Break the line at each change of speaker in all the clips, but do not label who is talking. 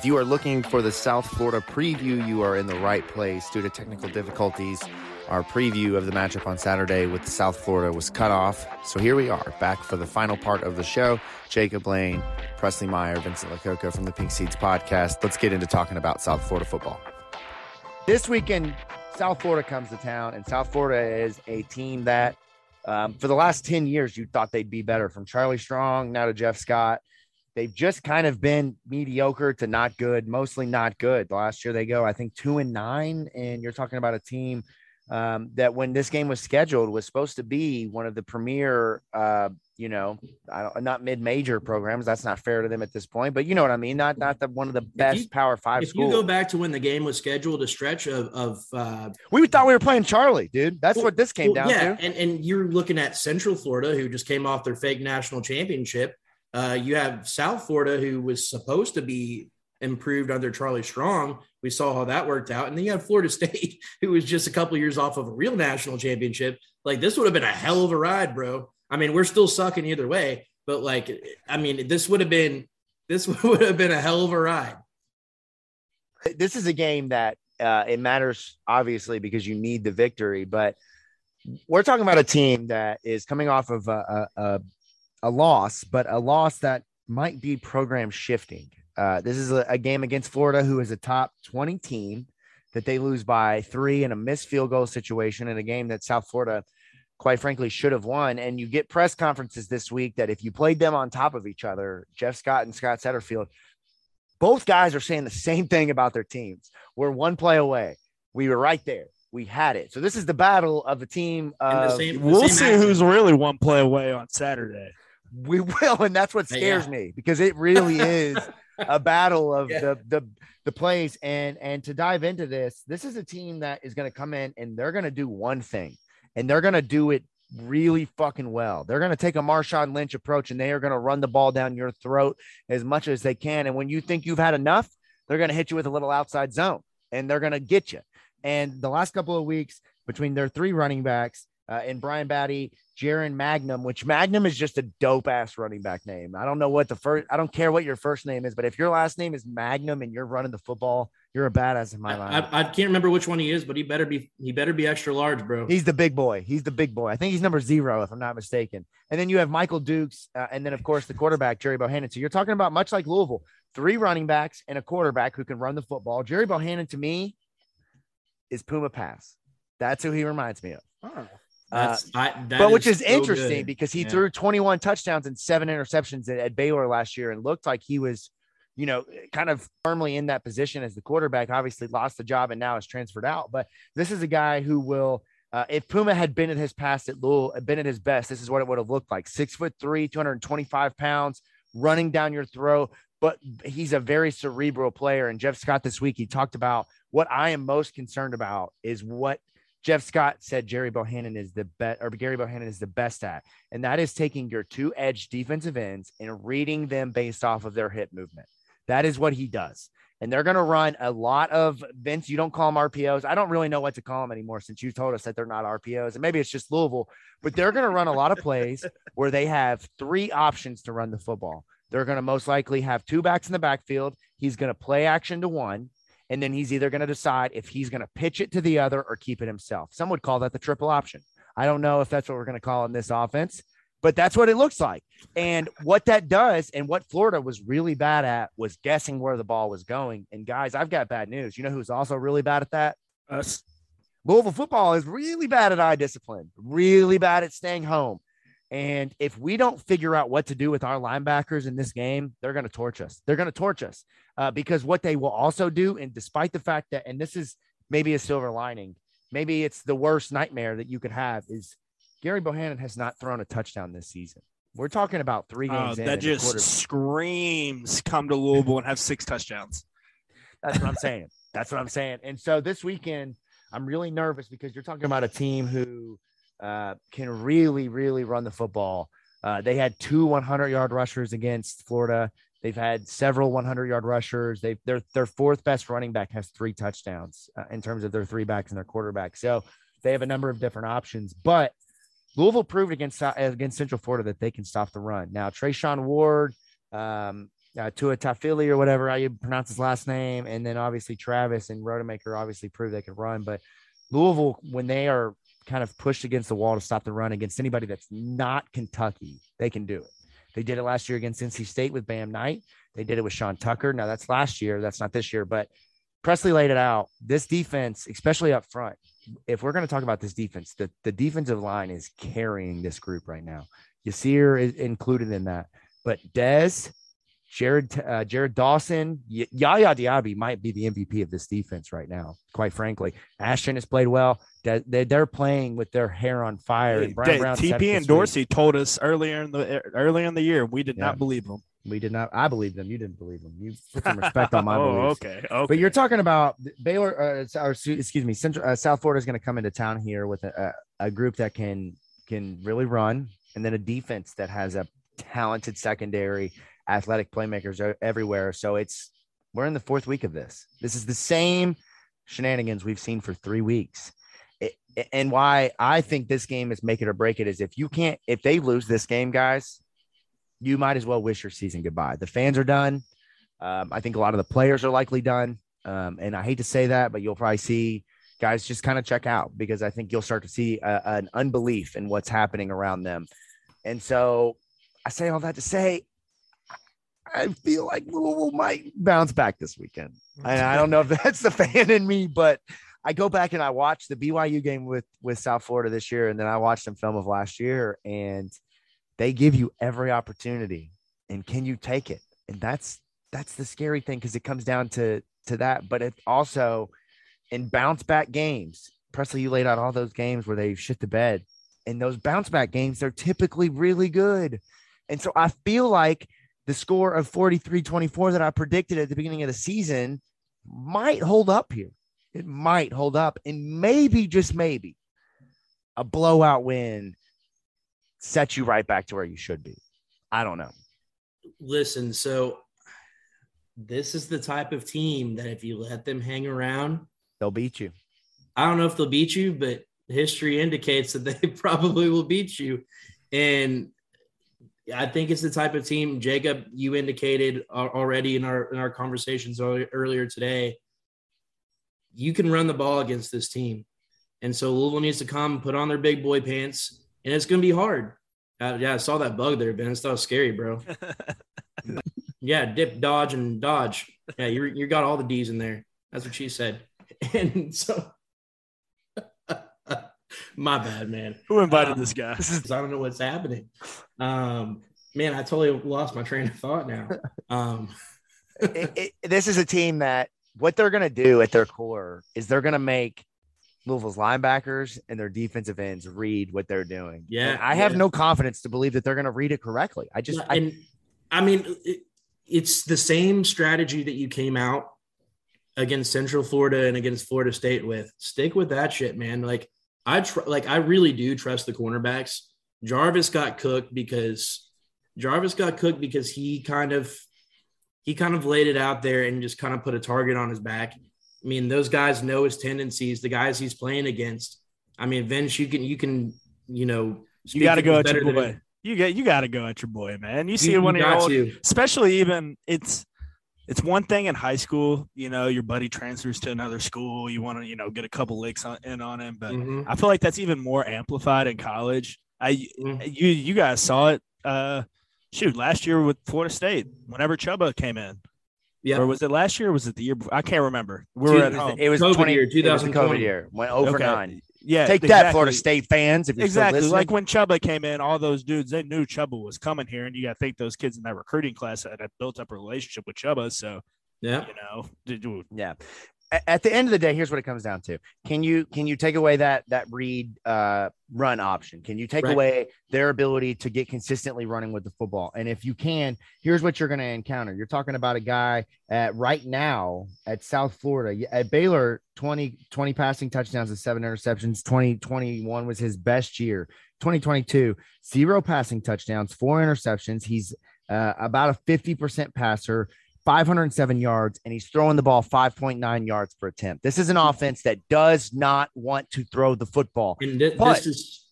If you are looking for the South Florida preview, you are in the right place due to technical difficulties. Our preview of the matchup on Saturday with South Florida was cut off. So here we are, back for the final part of the show. Jacob Lane, Presley Meyer, Vincent Lococo from the Pink Seats podcast. Let's get into talking about South Florida football. This weekend, South Florida comes to town, and South Florida is a team that, um, for the last 10 years, you thought they'd be better from Charlie Strong now to Jeff Scott they've just kind of been mediocre to not good, mostly not good. The last year they go, I think two and nine, and you're talking about a team um, that when this game was scheduled was supposed to be one of the premier, uh, you know, not mid-major programs. That's not fair to them at this point, but you know what I mean. Not not the one of the best you, Power Five.
If
schools.
you go back to when the game was scheduled, a stretch of of uh,
we thought we were playing Charlie, dude. That's well, what this came
well,
down
yeah,
to.
and and you're looking at Central Florida, who just came off their fake national championship uh, you have South Florida, who was supposed to be improved under Charlie Strong. We saw how that worked out. And then you have Florida State, who was just a couple years off of a real national championship. Like this would have been a hell of a ride, bro. I mean, we're still sucking either way, but like, I mean, this would have been this would have been a hell of a ride.
This is a game that uh, it matters obviously because you need the victory, but we're talking about a team that is coming off of a, a, a a loss, but a loss that might be program shifting. Uh, this is a, a, game against Florida, who is a top 20 team that they lose by three in a missed field goal situation in a game that South Florida, quite frankly, should have won. And you get press conferences this week that if you played them on top of each other, Jeff Scott and Scott Satterfield, both guys are saying the same thing about their teams. We're one play away. We were right there. We had it. So this is the battle of the team. Of, the
same, we'll see who's really one play away on Saturday
we will, and that's what scares yeah. me because it really is a battle of yeah. the the the plays. And and to dive into this, this is a team that is going to come in and they're going to do one thing, and they're going to do it really fucking well. They're going to take a Marshawn Lynch approach, and they are going to run the ball down your throat as much as they can. And when you think you've had enough, they're going to hit you with a little outside zone, and they're going to get you. And the last couple of weeks between their three running backs uh, and Brian Battie Jaren Magnum, which Magnum is just a dope ass running back name. I don't know what the first, I don't care what your first name is, but if your last name is Magnum and you're running the football, you're a badass in my
life. I, I, can't remember which one he is, but he better be, he better be extra large, bro.
He's the big boy. He's the big boy. I think he's number zero, if I'm not mistaken. And then you have Michael Dukes, uh, and then of course the quarterback Jerry Bohanon. So you're talking about much like Louisville, three running backs and a quarterback who can run the football. Jerry Bohanon to me is Puma Pass. That's who he reminds me of. Oh. Uh, I, but which is, so interesting good. because he yeah. threw 21 touchdowns and seven interceptions at, at, Baylor last year and looked like he was, you know, kind of firmly in that position as the quarterback. Obviously, lost the job and now is transferred out. But this is a guy who will, uh, if Puma had been at his past at Louisville, been at his best, this is what it would have looked like: six foot three, 225 pounds, running down your throat, but he's a very cerebral player. And Jeff Scott this week, he talked about what I am most concerned about is what Jeff Scott said Jerry Bohanon is the best, or Gary Bohanon is the best at, and that is taking your two edge defensive ends and reading them based off of their hip movement. That is what he does. And they're going to run a lot of Vince. You don't call them RPOs. I don't really know what to call them anymore since you told us that they're not RPOs. And maybe it's just Louisville, but they're going to run a lot of plays where they have three options to run the football. They're going to most likely have two backs in the backfield. He's going to play action to one and then he's either going to decide if he's going to pitch it to the other or keep it himself. Some would call that the triple option. I don't know if that's what we're going to call in this offense, but that's what it looks like. And what that does, and what Florida was really bad at, was guessing where the ball was going. And guys, I've got bad news. You know who's also really bad at that?
Us.
Louisville football is really bad at eye discipline, really bad at staying home. And if we don't figure out what to do with our linebackers in this game, they're going to torch us. They're going to torch us uh, because what they will also do, and despite the fact that, and this is maybe a silver lining, maybe it's the worst nightmare that you could have, is Gary Bohanon has not thrown a touchdown this season. We're talking about three games.
Uh, that just screams come to Louisville and have six touchdowns.
That's what I'm saying. That's what I'm saying. And so this weekend, I'm really nervous because you're talking about a team who uh, can really, really run the football. Uh, they had two 100 yard rushers against Florida. They've had several 100 yard rushers. They their their fourth best running back has three touchdowns uh, in terms of their three backs and their quarterback. So they have a number of different options. But Louisville proved against against Central Florida that they can stop the run. Now Treshaun Ward, um, uh, Tua Tafili or whatever how you pronounce his last name, and then obviously Travis and Rodemaker obviously proved they could run. But Louisville, when they are kind of pushed against the wall to stop the run against anybody that's not Kentucky, they can do it. They did it last year against NC State with Bam Knight. They did it with Sean Tucker. Now that's last year. That's not this year, but Presley laid it out. This defense, especially up front, if we're going to talk about this defense, the, the defensive line is carrying this group right now. Yasir is included in that. But Dez, Jared uh, Jared Dawson, y- Yaya Diaby might be the MVP of this defense right now. Quite frankly, Ashton has played well. De- they're playing with their hair on fire.
And Brian Brown TP and Dorsey week. told us earlier in the earlier in the year we did yeah. not believe them.
We did not. I believe them. You didn't believe them. You put some respect on my
oh,
beliefs.
Okay. Okay.
But you're talking about Baylor, uh, or excuse me, Central uh, South Florida is going to come into town here with a, a, a group that can can really run, and then a defense that has a talented secondary athletic playmakers everywhere. So it's we're in the fourth week of this. This is the same shenanigans we've seen for three weeks. And why I think this game is make it or break it is if you can't, if they lose this game, guys, you might as well wish your season goodbye. The fans are done. Um, I think a lot of the players are likely done. Um, and I hate to say that, but you'll probably see guys just kind of check out because I think you'll start to see a, an unbelief in what's happening around them. And so I say all that to say I feel like Louisville might bounce back this weekend. I don't know if that's the fan in me, but I go back and I watch the BYU game with with South Florida this year, and then I watched some film of last year, and they give you every opportunity, and can you take it? And that's that's the scary thing because it comes down to to that. But it also in bounce back games. Presley, you laid out all those games where they shit the bed. and those bounce back games, they're typically really good. And so I feel like the score of 43 24 that I predicted at the beginning of the season might hold up here. It might hold up. And maybe, just maybe, a blowout win sets you right back to where you should be. I don't know.
Listen, so this is the type of team that if you let them hang around,
they'll beat you.
I don't know if they'll beat you, but history indicates that they probably will beat you. And I think it's the type of team, Jacob, you indicated already in our in our conversations earlier today. You can run the ball against this team, and so Louisville needs to come put on their big boy pants, and it's going to be hard. Uh, yeah, I saw that bug there, Ben. It's was scary, bro. yeah, dip, dodge, and dodge. Yeah, you you got all the D's in there. That's what she said. And so my bad, man.
Who invited um, this guy?
I don't know what's happening. Um, man, I totally lost my train of thought now. Um,
it, it, this is a team that what they're going to do at their core is they're going to make Louisville's linebackers and their defensive ends read what they're doing.
Yeah,
and I have no confidence to believe that they're going to read it correctly. I just,
and I, I mean, it, it's the same strategy that you came out against Central Florida and against Florida State with. Stick with that shit, man. Like I tr- like I really do trust the cornerbacks. Jarvis got cooked because Jarvis got cooked because he kind of he kind of laid it out there and just kind of put a target on his back. I mean, those guys know his tendencies, the guys he's playing against. I mean, Vince, you can you can, you know,
You got to go at your
than
boy. You get you got to go at your boy, man. You see
You-
it when
you
old,
to.
especially even it's it's one thing in high school. You know, your buddy transfers to another school. You want to you know get a couple licks on, in on him, but
Mhm.
I feel like that's even more amplified in college. I
Mhm.
you you guys saw it. Uh, shoot, last year with Florida State, whenever Chuba came in,
Yeah.
or was it last year? Or was it the year? Before? I can't remember. We
Two-
were at home.
It was
COVID
20
year,
It
2020.
COVID year. Went over
Okay.
nine.
yeah,
Take that. Florida State fans. If you're
Exactly.
listening.
Like when Chuba came in, all those dudes, they knew Chuba was coming here. And you got to think those kids in that recruiting class had had built up a relationship with Chuba. So,
Yeah.
you know, dude,
Yeah. At the end of the day, here's what it comes down to. Can you can you take away that that read uh, run option? Can you take
Right.
away their ability to get consistently running with the football? And if you can, here's what you're going to encounter. You're talking about a guy at right now at South Florida at Baylor 20 20 passing touchdowns and seven interceptions. 2021 was his best year. 2022 zero passing touchdowns, four interceptions. He's uh, about a 50% passer. 507 yards and he's throwing the ball 5.9 yards per attempt. This is an offense that does not want to throw the football.
And thi-
But-
this is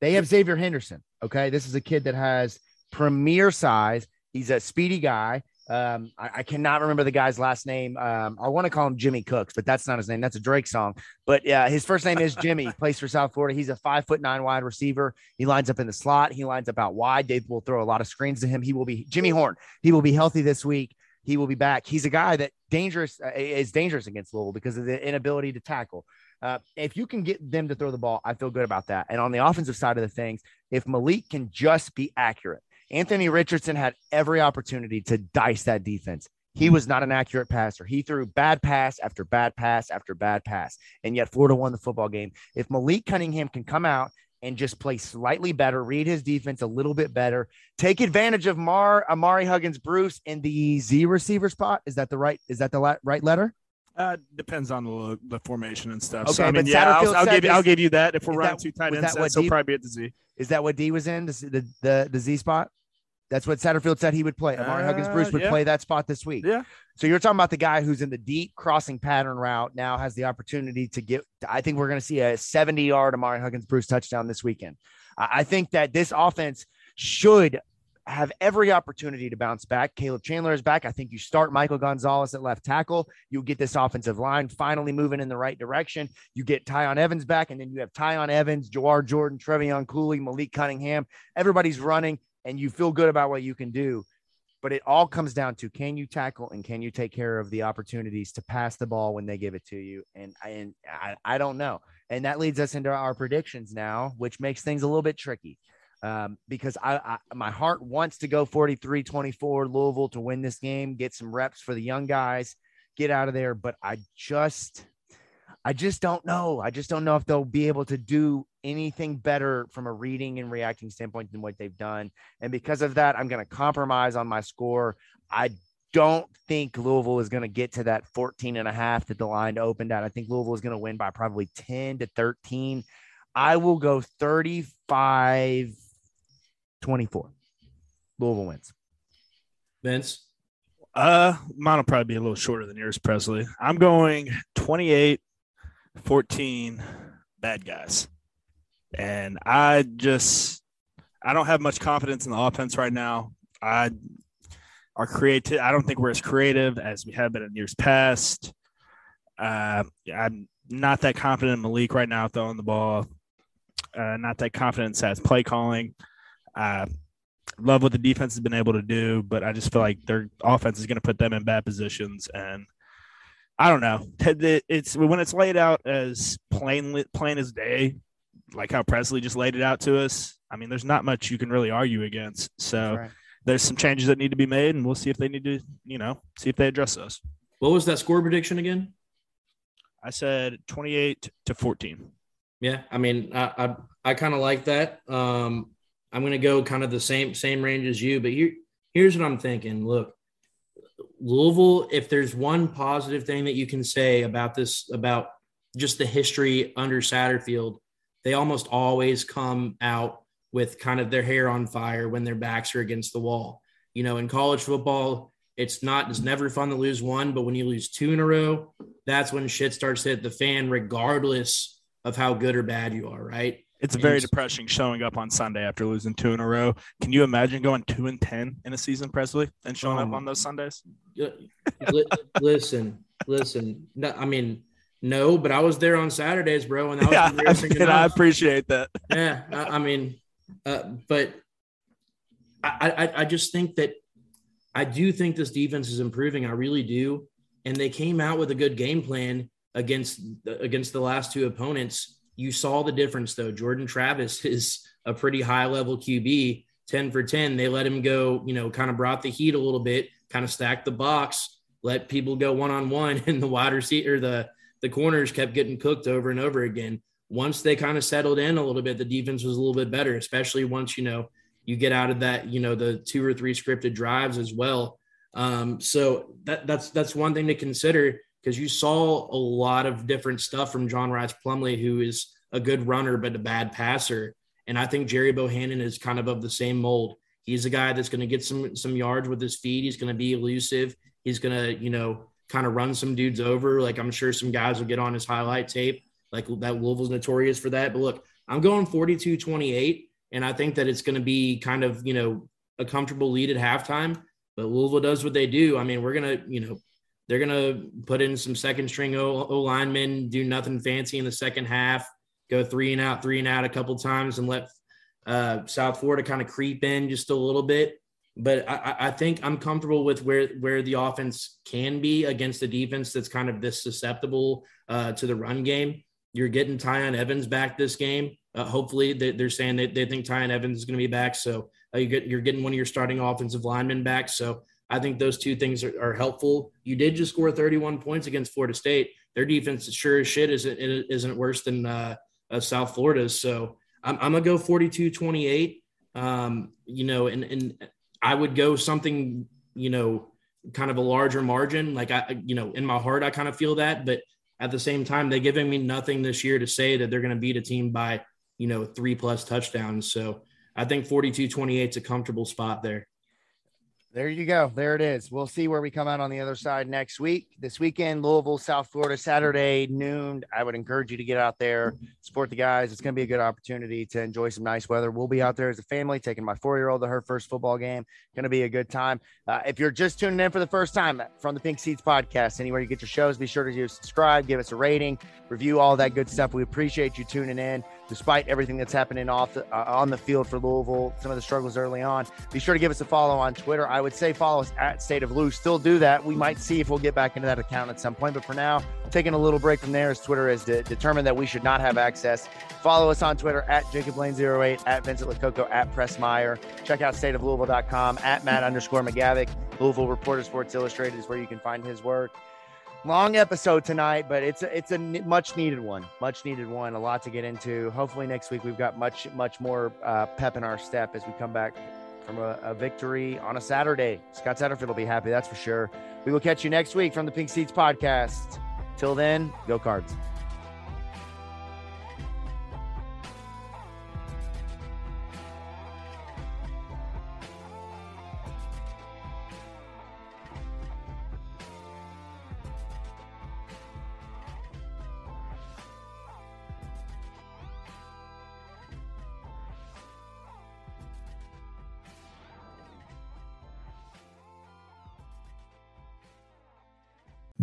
They have Xavier Henderson. Okay. This is a kid that has premier size. He's a speedy guy. Um, I, I cannot remember the guy's last name. Um, I want to call him Jimmy Cooks, but that's not his name. That's a Drake song. But yeah, his first name is Jimmy. Plays for South Florida. He's a five foot nine wide receiver. He lines up in the slot. He lines up out wide. They will throw a lot of screens to him. He will be Jimmy Horn. He will be healthy this week. He will be back. He's a guy that dangerous uh, is dangerous against Louisville because of the inability to tackle. Uh, if you can get them to throw the ball, I feel good about that. And on the offensive side of the things, if Malik can just be accurate, Anthony Richardson had every opportunity to dice that defense. He was not an accurate passer. He threw bad pass after bad pass after bad pass, and yet Florida won the football game. If Malik Cunningham can come out and just play slightly better, read his defense a little bit better, take advantage of Mar Ahmari Huggins Bruce in the Z receiver spot. Is that the right? Is that the la- right letter?
uh, depends on the the formation and stuff.
Okay,
so, I mean, yeah, I'll, I'll give you, I'll give you that. If we're running
that-
two tight
was
end
that
sets, he'll probably be at the Z.
Is that what D was in the the the, the Z spot? That's what Satterfield said he would play. Ahmari Huggins
Uh,
Bruce would
yeah.
play that spot this week.
Yeah.
So you're talking about the guy who's in the deep crossing pattern route now has the opportunity to get. I think we're going to see a 70 yard Ahmari Huggins Bruce touchdown this weekend. I I think that this offense should have every opportunity to bounce back. Caleb Chandler is back. I think you start Michael Gonzalez at left tackle. You get this offensive line finally moving in the right direction. You get Tiyon Evans back, and then you have Tiyon Evans, Jawhar Jordan, Trevion Cooley, Malik Cunningham. Everybody's running, and you feel good about what you can do. But it all comes down to can you tackle and can you take care of the opportunities to pass the ball when they give it to you? And I, and I, I don't know. And that leads us into our predictions now, which makes things a little bit tricky um, because I, I my heart wants to go 43 24 Louisville to win this game, get some reps for the young guys, get out of there. But I just, I just don't know. I just don't know if they'll be able to do anything better from a reading and reacting standpoint than what they've done. And because of that, I'm going to compromise on my score. I don't think Louisville is going to get to that 14 and a half that the line opened at. I think Louisville is going to win by probably 10 to 13. I will go 35 24. Louisville wins.
Vince.
Uh, mine will probably be a little shorter than yours, Presley. I'm going 28 14 bad guys. And I just I don't have much confidence in the offense right now. I are creative. I don't think we're as creative as we have been in years past. Uh, I'm not that confident in Malik right now throwing the ball. Uh, not that confident in as play calling. Uh, love what the defense has been able to do, but I just feel like their offense is going to put them in bad positions. And I don't know. It's when it's laid out as plain plain as day, like how Presley just laid it out to us. I mean, there's not much you can really argue against. So
Right.
there's some changes that need to be made, and we'll see if they need to, you know, see if they address those.
What was that score prediction again?
I said 28 to 14.
Yeah, I mean, I I, I kind of like that. Um, I'm gonna go kind of the same same range as you, but here here's what I'm thinking. Look, Louisville, if there's one positive thing that you can say about this, about just the history under Satterfield, they almost always come out with kind of their hair on fire when their backs are against the wall. You know, in college football, it's not, it's never fun to lose one, but when you lose two in a row, that's when shit starts to hit the fan, regardless of how good or bad you are, right?
It's very depressing showing up on Sunday after losing two in a row. Can you imagine going two and ten in a season, Presley, and showing um, up on those Sundays?
listen, listen. No, I mean, no, but I was there on Saturdays, bro, and,
that was yeah, and I appreciate that.
Yeah, I, I mean, uh, but I, I, I just think that I do think this defense is improving. I really do, and they came out with a good game plan against against the last two opponents you saw the difference though. Jordan Travis is a pretty high level QB, 10 for 10. They let him go, you know, kind of brought the heat a little bit, kind of stacked the box, let people go one on one, and the wide receiver, the the corners kept getting cooked over and over again. Once they kind of settled in a little bit, the defense was a little bit better, especially once you know you get out of that, you know, the two or three scripted drives as well. Um, so that that's that's one thing to consider because you saw a lot of different stuff from John Rhys Plumlee, who is a good runner but a bad passer. And I think Jerry Bohanon is kind of of the same mold. He's a guy that's going to get some some yards with his feet. He's going to be elusive. He's going to, you know, kind of run some dudes over. Like I'm sure some guys will get on his highlight tape. Like that Louisville's notorious for that. But look, I'm going 42-28, and I think that it's going to be kind of, you know, a comfortable lead at halftime. But Louisville does what they do. I mean, we're gonna, you know, they're going to put in some second string O, o linemen, do nothing fancy in the second half, go three and out, three and out a couple times, and let uh, South Florida kind of creep in just a little bit. But I, I, think I'm comfortable with where where the offense can be against a defense that's kind of this susceptible uh, to the run game. You're getting Tiyon Evans back this game. Uh, hopefully, they, are saying that they think Tiyon Evans is going to be back. So uh, you get, you're getting one of your starting offensive linemen back. So I think those two things are, are, helpful. You did just score 31 points against Florida State. Their defense, sure as shit, isn't isn't worse than uh, uh, South Florida's. So I'm, I'm gonna go 42 28. Um, you know, and and I would go something, you know, kind of a larger margin. Like I, you know, in my heart, I kind of feel that, but at the same time, they're giving me nothing this year to say that they're going to beat a team by, you know, three plus touchdowns. So I think 42 28 is a comfortable spot there.
There you go. There it is. We'll see where we come out on the other side next week. This weekend, Louisville, South Florida, Saturday noon. I would encourage you to get out there, support the guys. It's going to be a good opportunity to enjoy some nice weather. We'll be out there as a family, taking my four year old to her first football game. Going to be a good time. Uh, if you're just tuning in for the first time from the Pink Seats podcast, anywhere you get your shows, be sure to subscribe, give us a rating, review all that good stuff. We appreciate you tuning in despite everything that's happening off the, uh, on the field for Louisville, some of the struggles early on. Be sure to give us a follow on Twitter. I would say follow us at State of Lou. Still do that. We might see if we'll get back into that account at some point, but for now, taking a little break from there as Twitter has de- determined that we should not have access. Follow us on Twitter at Jacob Lane 08, at Vincent Lococo, at Press Meyer. Check out stateoflouisville.com, at Matt underscore McGavic. Louisville Reporter Sports Illustrated is where you can find his work long episode tonight, but it's a, it's a much needed one, much needed one. A lot to get into. Hopefully next week we've got much much more uh, pep in our step as we come back from a, a, victory on a Saturday. Scott Satterfield will be happy, that's for sure. We will catch you next week from the Pink Seats podcast. Till then, go cards.